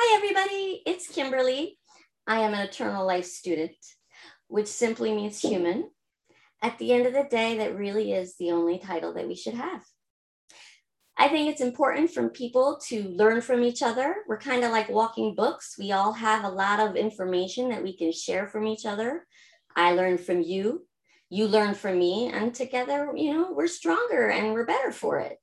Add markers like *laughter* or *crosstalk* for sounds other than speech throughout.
Hi, everybody. It's Kimberly. I am an eternal life student, which simply means human. At the end of the day, that really is the only title that we should have. I think it's important for people to learn from each other. We're kind of like walking books. We all have a lot of information that we can share from each other. I learn from you, you learn from me, and together, you know, we're stronger and we're better for it.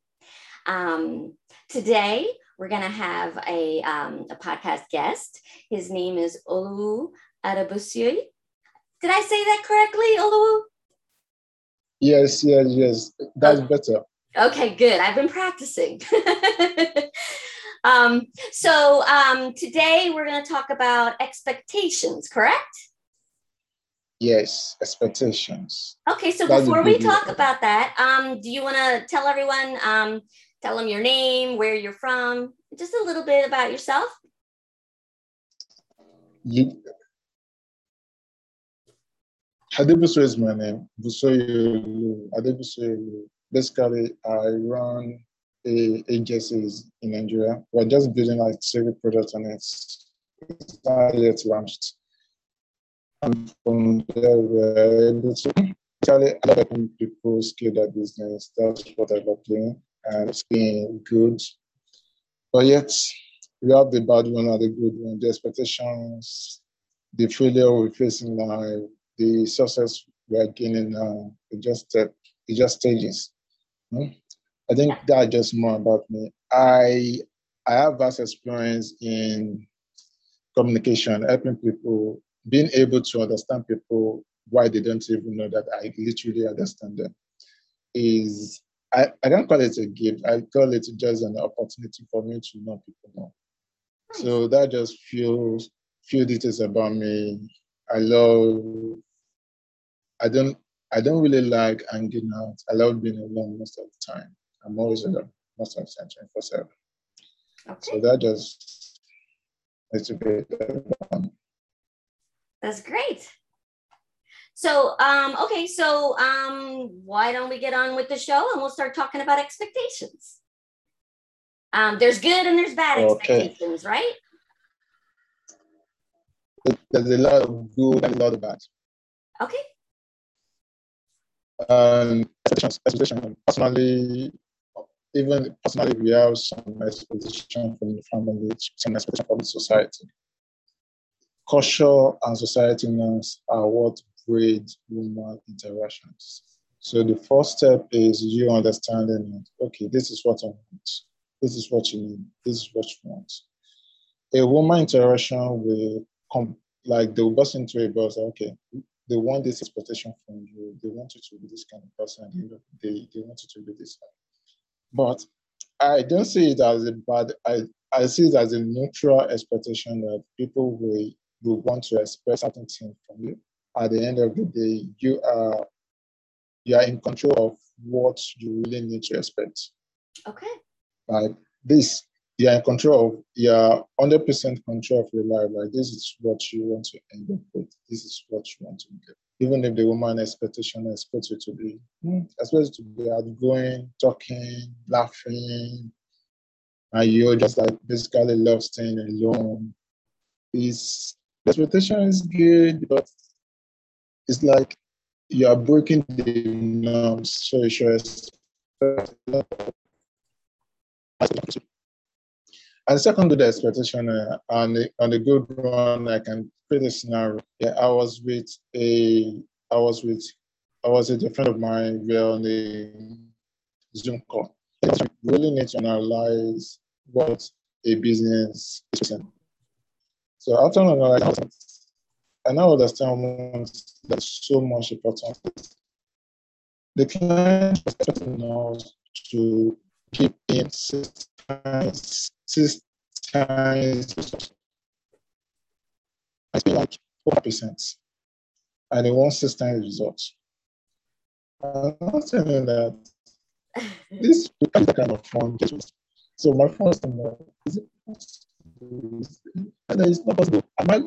Um, today, we're going to have a, um, a podcast guest. His name is Olu Adebusui. Did I say that correctly, Olu? Yes, yes, yes. That's oh. better. Okay, good. I've been practicing. *laughs* um, so um, today we're going to talk about expectations, correct? Yes, expectations. Okay, so That's before we talk about that, um, do you want to tell everyone um, Tell them your name, where you're from, just a little bit about yourself. You, Adebuso is my name. Busoyo Adebuso. Basically, I run a agencies in Nigeria. We're just building like several products and it's, it's not yet launched. And from there, we're able to actually people scale their business. That's what I love doing and it's been good. But yet, we have the bad one and the good one, the expectations, the failure we're facing now, the success we're gaining now, it just, uh, it just stages. Hmm? I think that's just more about me. I I have vast experience in communication, helping people, being able to understand people why they don't even know that I literally understand them is I, I don't call it a gift. I call it just an opportunity for me to know people more. So that just feels few details about me. I love I don't I don't really like hanging out. I love being alone most of the time. I'm always mm. alone most of the time, 24 7. Okay. So that just makes a bit That's great. So, um, okay, so um, why don't we get on with the show and we'll start talking about expectations? Um, there's good and there's bad okay. expectations, right? There's a lot of good and a lot of bad. Okay. Um, expectations, expectations. Personally, even personally, we have some expectation from the family, some expectation from the society. Culture and society norms are what breed human interactions. So the first step is you understanding that, okay, this is what I want. This is what you need. This is what you want. A woman interaction will come, like they'll burst into a bus, okay, they want this expectation from you. They want you to be this kind of person. They, they want you to be this. But I don't see it as a bad, I, I see it as a neutral expectation that people will, will want to expect something from you at the end of the day, you are you are in control of what you really need to expect. Okay. Like this, you are in control of you are 100% control of your life. Like this is what you want to end up with. This is what you want to get. Even if the woman expectation expects you to be, hmm, expects to be outgoing, talking, laughing, and you're just like basically love staying alone. Is expectation is good, but it's like you are breaking the norms. So you and second to the expectation uh, on the on the good one, I can create a scenario. Yeah, I was with a I was with I was a friend of mine. We are on a Zoom call. We really need to analyze what a business is. So after analyzing, I now understand that's so much important. The client is expecting us to keep in six times, six times, I feel like 4%, and they want six times results. I'm not saying that *laughs* this kind of fun. So my first thing is it possible? And it's not possible. Am I,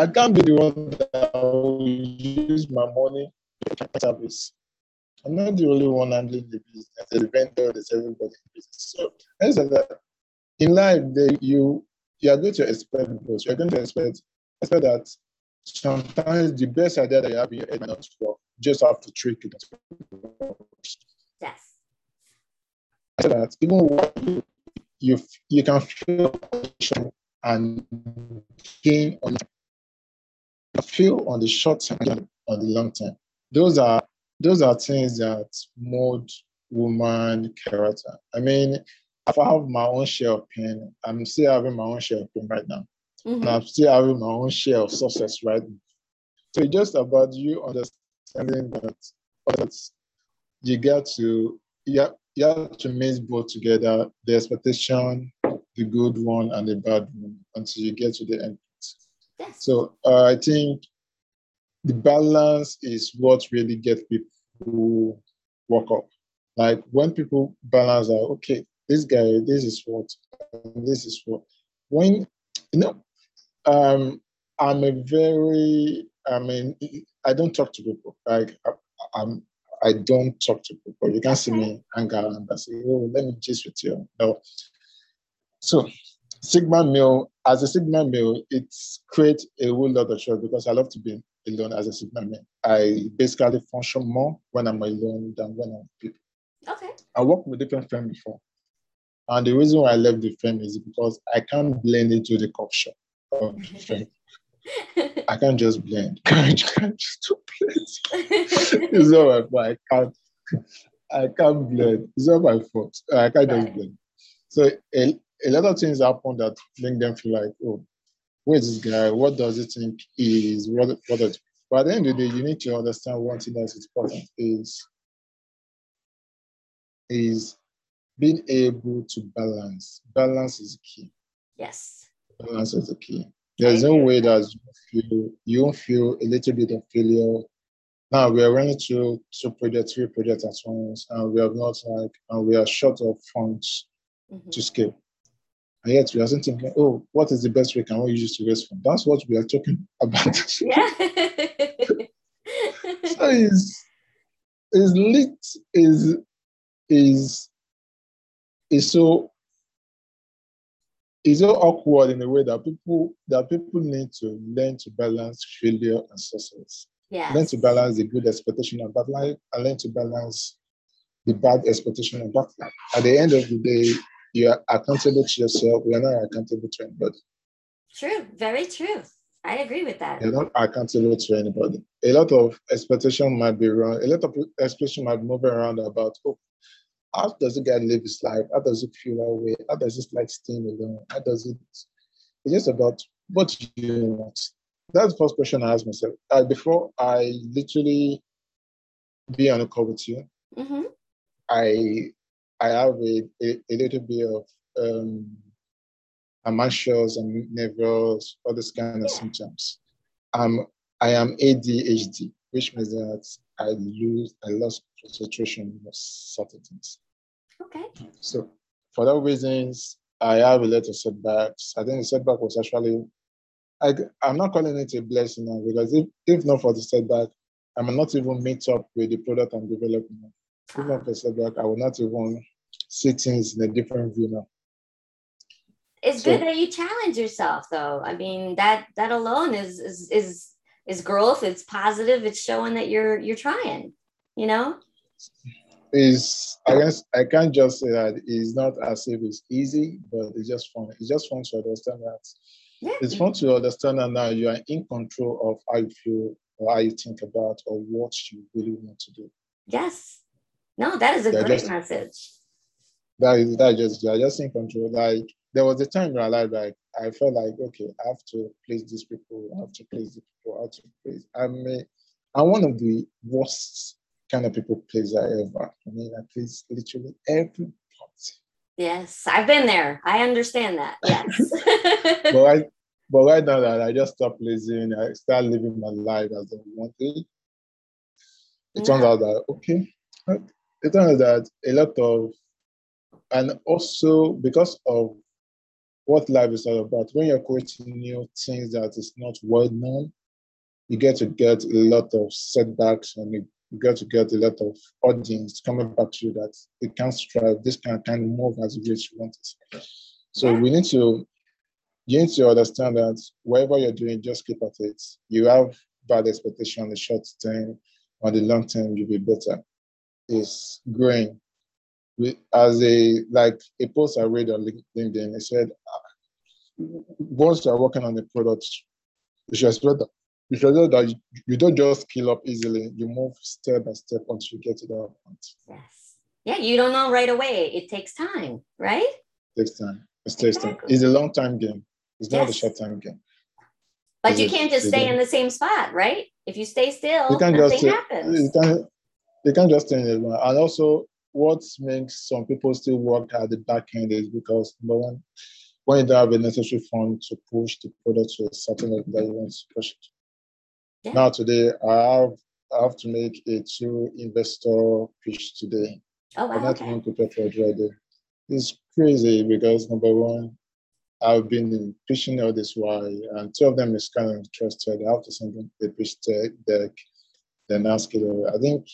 I can't be the one that will use my money to service. I'm not the only one handling the business. The vendor, there's everybody in business. So as a that in life, they, you you are going to expect both. You're going to expect expect that sometimes the best idea that you have in your head not work. Just have to trick it. Yes. So that even you, you you can feel and gain on feel on the short term and on the long term. Those are those are things that mold woman character. I mean, if I have my own share of pain, I'm still having my own share of pain right now. Mm-hmm. And I'm still having my own share of success right now. So it's just about you understanding that, that you get to you have, you have to mix both together, the expectation, the good one and the bad one until you get to the end. So uh, I think the balance is what really gets people work up. Like when people balance out, okay, this guy, this is what, this is what. When you know, um, I'm a very, I mean, I don't talk to people. Like I, I'm, I don't talk to people. You can see me hang out and say, oh, let me just with you. No. So Sigma male, as a Sigma male, it creates a whole lot of stress because I love to be alone as a Sigma male. I basically function more when I'm alone than when I'm with people. Okay. I worked with different firms before. And the reason why I left the firm is because I can't blend into the culture of the *laughs* firm. I can't just blend. *laughs* I can't just do blend. it's not my fault. I can't. I can't blend. It's not my fault. I can't right. just blend. So a, a lot of things happen that make them feel like, oh, who is this guy? What does he think is? What? But at the end of the day, you need to understand one thing that's important is is being able to balance. Balance is key. Yes. Balance is the key. There's no way that you feel you feel a little bit of failure. Now we are running two two projects, three projects at once, and we have not like and we are short of funds mm-hmm. to scale. And yet we are thinking, oh, what is the best way can we use to funds? That's what we are talking *laughs* about. Yeah. so is is lit is is is so is so awkward in a way that people that people need to learn to balance failure and success. Yeah. Learn to balance the good expectation and bad life, and learn to balance the bad expectation and bad life. At the end of the day, you are accountable to yourself. We are not accountable to anybody. True, very true. I agree with that. You're not accountable to anybody. A lot of expectation might be wrong. A lot of expectation might move around about, oh, how does a guy live his life? How does it feel that way? How does it like staying alone? How does it? It's just about what you want. That's the first question I ask myself. Uh, before I literally be on a call with you, mm-hmm. I I have a, a, a little bit of um, I'm and nervous, all this kind of symptoms. Um, I am ADHD, which means that I lose, I lost concentration of certain things. Okay. So for that reasons, I have a lot of setbacks. I think the setback was actually, I, I'm not calling it a blessing now because if, if not for the setback, I may not even meet up with the product I'm developing. If not for the I will not even see things in a different view now. It's so, good that you challenge yourself though. I mean that that alone is is is is growth, it's positive, it's showing that you're you're trying, you know? Is I guess I can't just say that it's not as if it's easy, but it's just fun. It's just fun to understand that. Yeah. It's fun to understand that now you are in control of how you feel or how you think about or what you really want to do. Yes. No, that is a great just, message that is that just you're just in control. Like there was a time in my life like I felt like okay, I have to please these people, I have to please these people, I have to please. I mean, I'm one of the worst kind of people pleaser ever. I mean, I please literally everybody. Yes, I've been there. I understand that. Yes. *laughs* but I but right now that I just stop pleasing, I start living my life as I wanted. It turns out that okay, it out that a lot of and also because of what life is all about, when you're creating new things that is not well known, you get to get a lot of setbacks and you get to get a lot of audience coming back to you that it can't strive, this can kind of move as you want it. So we need to you need to understand that whatever you're doing, just keep at it. You have bad expectation on the short term, on the long term, you'll be better. Is growing. As a like a post I read on LinkedIn, it said ah, once you're working on the product, you should expect that you should know that you, don't just scale up easily. You move step by step until you get to that point. Yes. Yeah, you don't know right away. It takes time, right? It takes time. It takes exactly. time. It's a long time game. It's yes. not a short time game. But it's you can't just stay in the same spot, right? If you stay still, you can't nothing just, uh, happens. You can't, you can't just in it. And also, what makes some people still work at the back end is because number one, when you don't have a necessary fund to push the product to a certain level that you want to push it. Yeah. Now today, I have I have to make a two investor pitch today. Oh wow! I'm not okay. even prepared for it right It's crazy because number one, I've been pitching all this while, and two of them is kind of interested. I have to send them a pitch deck, then ask it. I think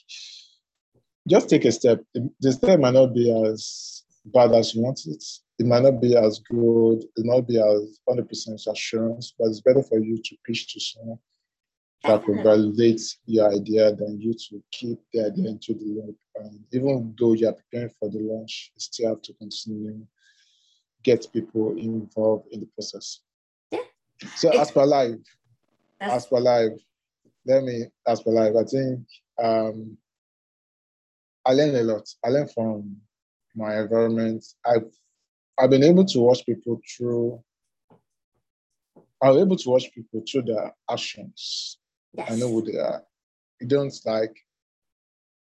just take a step. The step might not be as bad as you want it. It might not be as good. It might not be as 100% assurance, but it's better for you to pitch to someone that could validate your idea than you to keep the idea into the loop. And even though you're preparing for the launch, you still have to continue get people involved in the process. Yeah. So it's, as per live, as per live, let me as for life. I think um, I learned a lot. I learned from my environment. I've I've been able to watch people through. I was able to watch people through their actions. Yes. I know who they are. You don't like.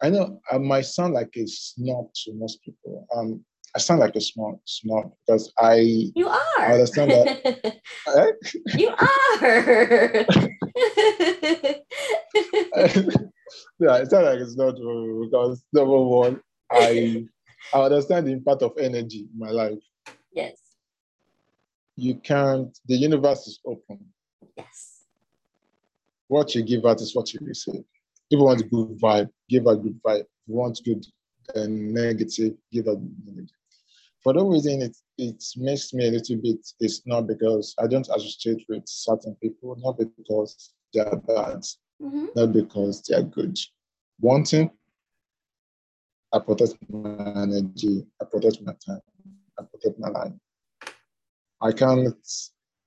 I know I might sound like a snob to most people. Um, I sound like a small snob because I. You are. I understand that. *laughs* eh? You are. *laughs* yeah, it's not like it's not true because number one, I I understand the impact of energy in my life. Yes. You can't. The universe is open. Yes. What you give out is what you receive. If you want a good vibe, give a good vibe. If you want good and negative, give a negative for that reason, it, it makes me a little bit, it's not because I don't associate with certain people, not because they are bad, mm-hmm. not because they are good. One thing, I protect my energy, I protect my time, I protect my life. I can't,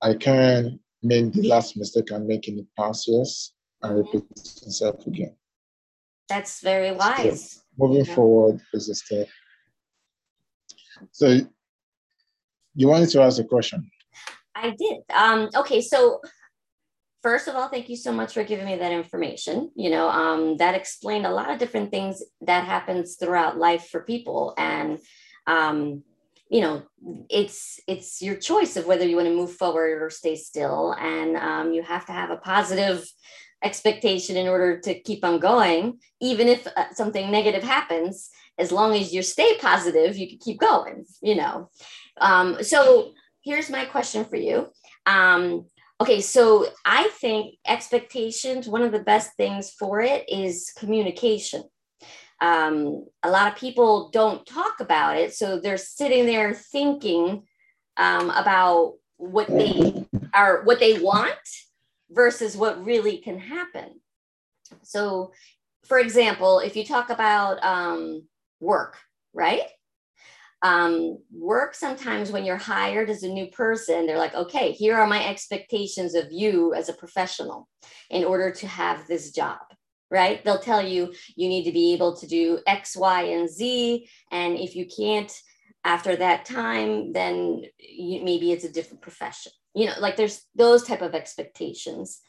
I can't make the last mistake I make in the past years and mm-hmm. repeat itself again. That's very wise. So moving yeah. forward is a step. So you wanted to ask a question. I did. Um, okay, so first of all, thank you so much for giving me that information. You know, um, that explained a lot of different things that happens throughout life for people, and um, you know, it's it's your choice of whether you want to move forward or stay still, and um, you have to have a positive expectation in order to keep on going, even if uh, something negative happens as long as you stay positive, you can keep going, you know. Um, so here's my question for you. Um, okay, so I think expectations, one of the best things for it is communication. Um, a lot of people don't talk about it, so they're sitting there thinking um, about what they are, what they want versus what really can happen. So, for example, if you talk about um, work, right? Um, work sometimes when you're hired as a new person, they're like, okay, here are my expectations of you as a professional in order to have this job, right? They'll tell you you need to be able to do X, Y, and Z. And if you can't after that time, then you, maybe it's a different profession. You know, like there's those type of expectations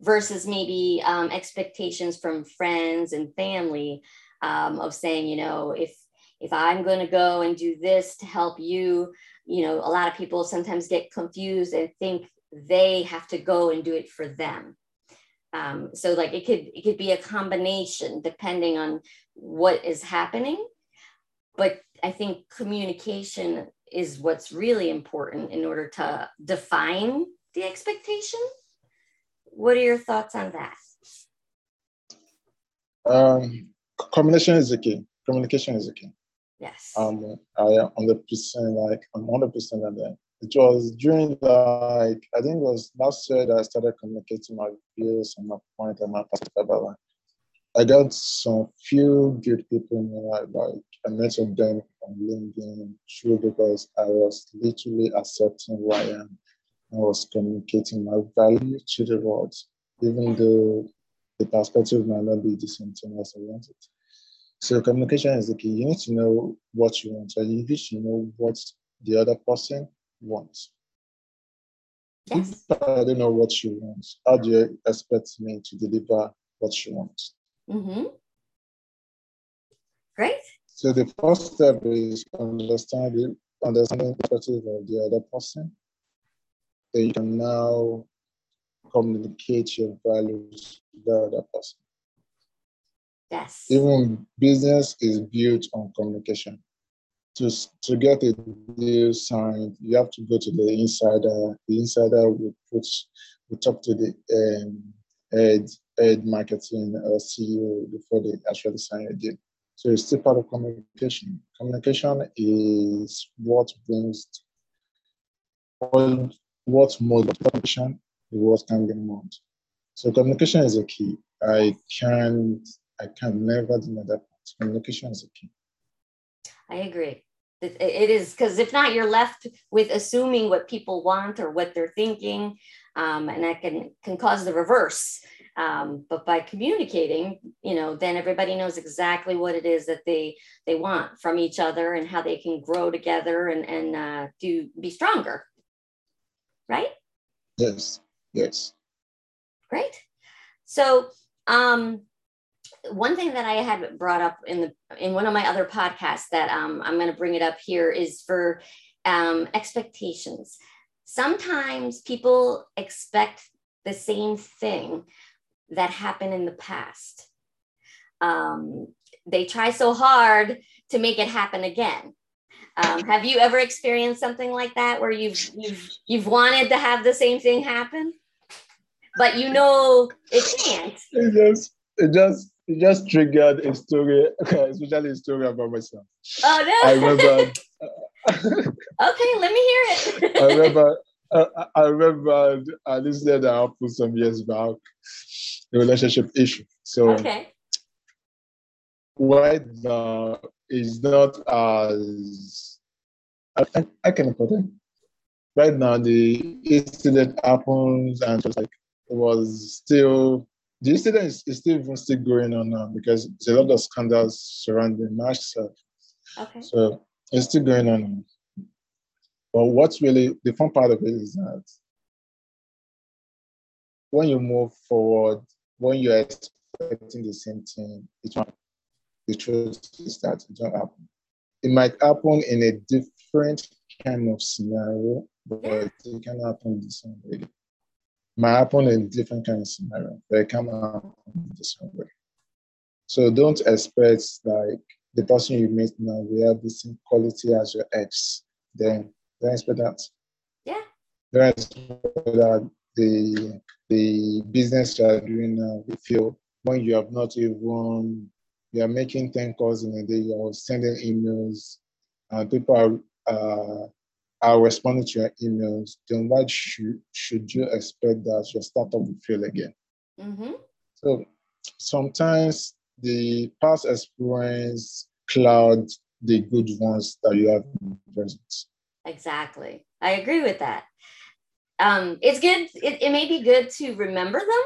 versus maybe um, expectations from friends and family um, of saying, you know, if if I'm going to go and do this to help you, you know, a lot of people sometimes get confused and think they have to go and do it for them. Um, so like it could it could be a combination depending on what is happening, but I think communication is what's really important in order to define the expectation. What are your thoughts on that? Um, combination is the key. Communication is the key. Yes. Um, I am hundred percent like I'm hundred percent on that. it was during like I think it was last year that I started communicating my views and my point and my perspective. Like, I got some few good people in my life. Like I met some them on LinkedIn true because I was literally accepting who I am. I was communicating my value to the world, even though the perspective might not be the same thing as I wanted. So communication is the key. You need to know what you want, and you need to know what the other person wants. Yes. If I don't know what you want, how do you expect me to deliver what you want? Mm-hmm. Great. So the first step is understanding understanding the perspective of the other person. Then you can now communicate your values to the other person. Yes. Even business is built on communication. To, to get a deal signed, you have to go to the insider. The insider will put will talk to the um, head head marketing or CEO before they actually sign a deal. So it's still part of communication. Communication is what brings all what mode of communication what can be moved. So communication is a key. I can't I can never deny that. Communication is a key. I agree. It, it is because if not, you're left with assuming what people want or what they're thinking, um, and that can can cause the reverse. Um, but by communicating, you know, then everybody knows exactly what it is that they they want from each other and how they can grow together and and uh, do be stronger. Right. Yes. Yes. Great. So, um, one thing that I had brought up in the in one of my other podcasts that um, I'm going to bring it up here is for um, expectations. Sometimes people expect the same thing that happened in the past. Um, they try so hard to make it happen again. Um, have you ever experienced something like that where you've you've you've wanted to have the same thing happen, but you know it can't? It just it just it just triggered a story, *laughs* especially a story about myself. Oh no! I remember. *laughs* *laughs* okay, let me hear it. I remember. Uh, I remember uh, this that happened some years back, a relationship issue. So okay. right now is not as I, I, I can put it. Right now, the incident happens and just like it was still the incident is, is still even still going on now because there's a lot of scandals surrounding stuff. Okay. So it's still going on. But what's really the fun part of it is that when you move forward, when you're expecting the same thing, it won't. The truth is that it won't happen. It might happen in a different kind of scenario, but it can happen the same way might happen in different kind of scenario, but it can happen the same way. So don't expect like the person you meet now will have the same quality as your ex. Then don't expect that. Yeah. Don't expect that the the business you are doing now with you when you have not even you are making 10 calls in a day, you are sending emails, and people are uh, are responding to your emails, then why should, should you expect that your startup will fail again? Mm-hmm. So sometimes the past experience cloud the good ones that you have in present. Exactly. I agree with that. Um, it's good. It, it may be good to remember them,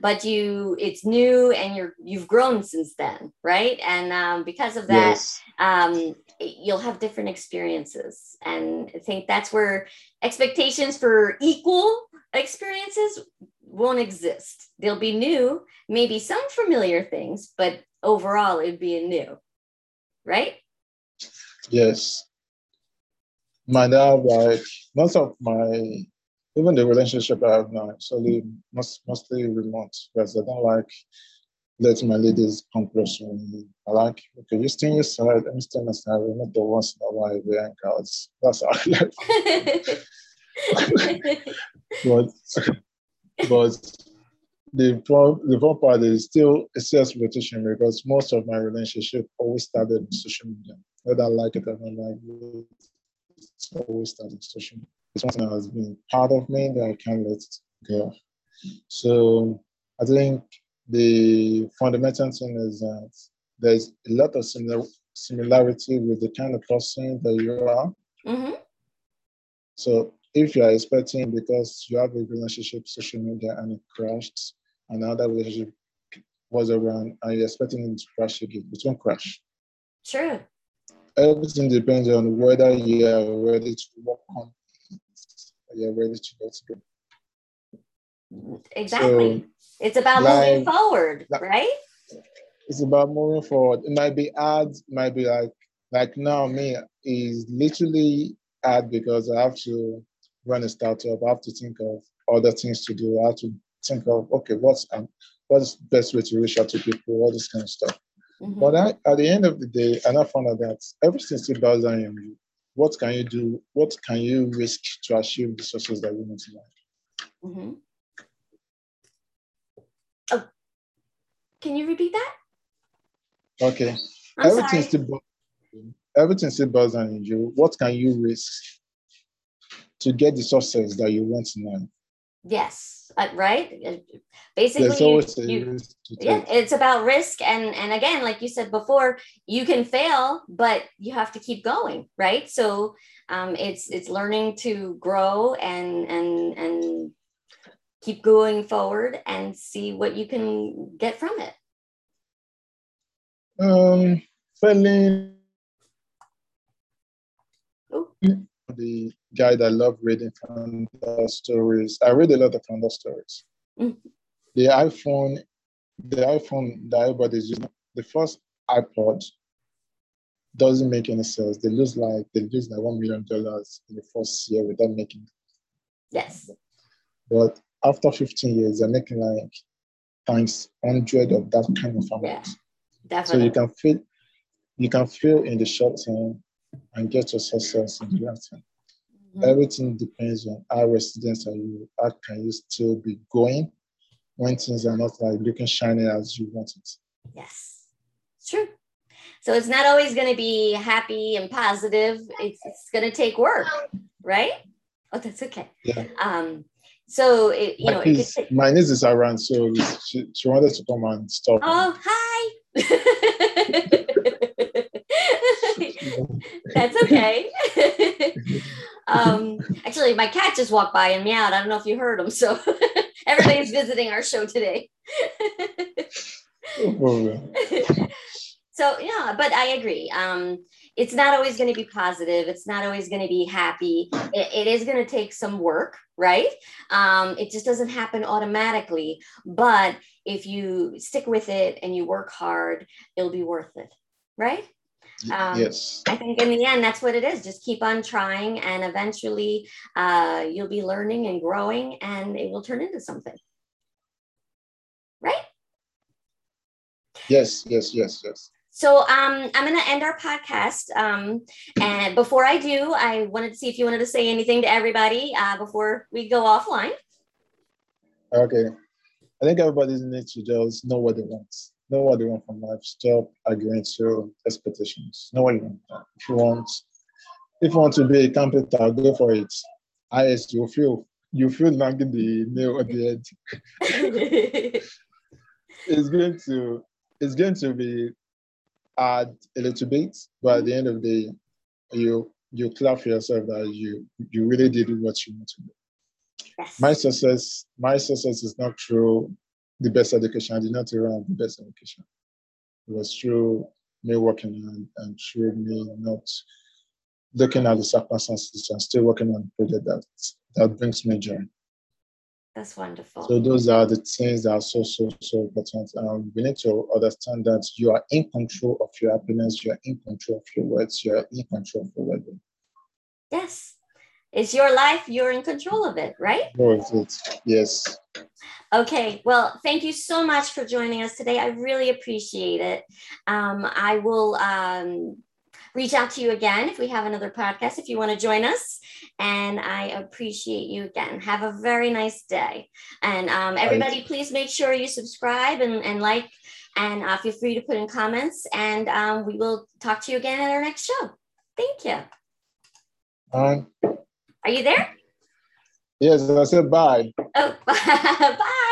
but you it's new and you're you've grown since then right and um, because of that yes. um, you'll have different experiences. And i think that's where expectations for equal experiences won't exist. They'll be new maybe some familiar things but overall it'd be new right? Yes. My dad like most of my even the relationship I have now actually most, mostly remote because I don't like letting my ladies close. I like, okay, you stay inside, I'm staying inside, not the once in a while we hang out. That's how I like. *laughs* but, but the the fun part is still a sales repetition because most of my relationship always started with social media. Whether I like it or not like it, always started with social media. It's something that has been part of me that I can't let go. So I think the fundamental thing is that there's a lot of similar, similarity with the kind of person that you are. Mm-hmm. So if you are expecting because you have a relationship, social media, and it crashed, another relationship was around, and you're expecting it to crash again, it won't crash. True. Everything depends on whether you are ready to work on it, you're ready to let go. Exactly. So, it's about like, moving forward, like, right? It's about moving forward. It might be hard, might be like like now me is literally hard because I have to run a startup. I have to think of other things to do. I have to think of okay, what's um, what's the best way to reach out to people, all this kind of stuff. Mm-hmm. But I, at the end of the day, and I found out that everything still boils down on you. What can you do? What can you risk to achieve the success that you want to life? Mm-hmm. Can you repeat that? Okay. I'm everything sorry. still everything still boils down in you. What can you risk to get the success that you want in life? Yes, uh, right. Basically, you, you, yeah, it's about risk, and and again, like you said before, you can fail, but you have to keep going, right? So, um, it's it's learning to grow and and and keep going forward and see what you can get from it? Um, failing. The guy that loved reading founder stories. I read a lot of founder stories. Mm-hmm. The iPhone, the iPhone that everybody's using, the first iPod doesn't make any sense. They lose like they lose like one million dollars in the first year without making. Yes. But after 15 years, they're making like times 100 of that kind of amount. Yeah. So you can feel you can feel in the short term and get your success in the long term. Mm-hmm. Everything depends on how resident are you, how can you still be going when things are not like looking shiny as you want it. Yes, it's true. So it's not always going to be happy and positive. It's, it's going to take work, right? Oh, that's okay. Yeah. Um, so it, you know, niece, take... my niece is around, so she, she wanted to come and stop. Oh, hi. *laughs* That's okay. *laughs* um, actually, my cat just walked by and meowed. I don't know if you heard him. So *laughs* everybody's visiting our show today. so yeah, but I agree. Um, it's not always going to be positive. It's not always going to be happy. it, it is going to take some work, right? Um, it just doesn't happen automatically. But if you stick with it and you work hard, it'll be worth it, right? Um, yes. I think in the end, that's what it is. Just keep on trying, and eventually uh, you'll be learning and growing, and it will turn into something. Right? Yes, yes, yes, yes. So um, I'm going to end our podcast. Um, and before I do, I wanted to see if you wanted to say anything to everybody uh, before we go offline. Okay. I think everybody needs to just know what they want. Know what they want from life. Stop arguing to expectations. Know what you want. If you want, if you want to be a carpenter, go for it. Yes, you feel you feel nagging the nail at the edge. *laughs* it's going to it's going to be add a little bit, but at the end of the day, you you clap for yourself that you you really did what you want to do. Yes. My success, my success is not through the best education. I did not run the best education. It was through me working and, and through me not looking at the circumstances and still working on the project that that brings me joy. That's wonderful. So those are the things that are so so so important. Um, we need to understand that you are in control of your happiness. You are in control of your words. You are in control of your well-being. Yes, it's your life. You're in control of it, right? Yes. Okay. Well, thank you so much for joining us today. I really appreciate it. Um, I will um, reach out to you again if we have another podcast, if you want to join us. And I appreciate you again. Have a very nice day. And um, everybody, please make sure you subscribe and, and like, and uh, feel free to put in comments. And um, we will talk to you again at our next show. Thank you. Hi. Are you there? Yes, I said bye. Oh, *laughs* bye.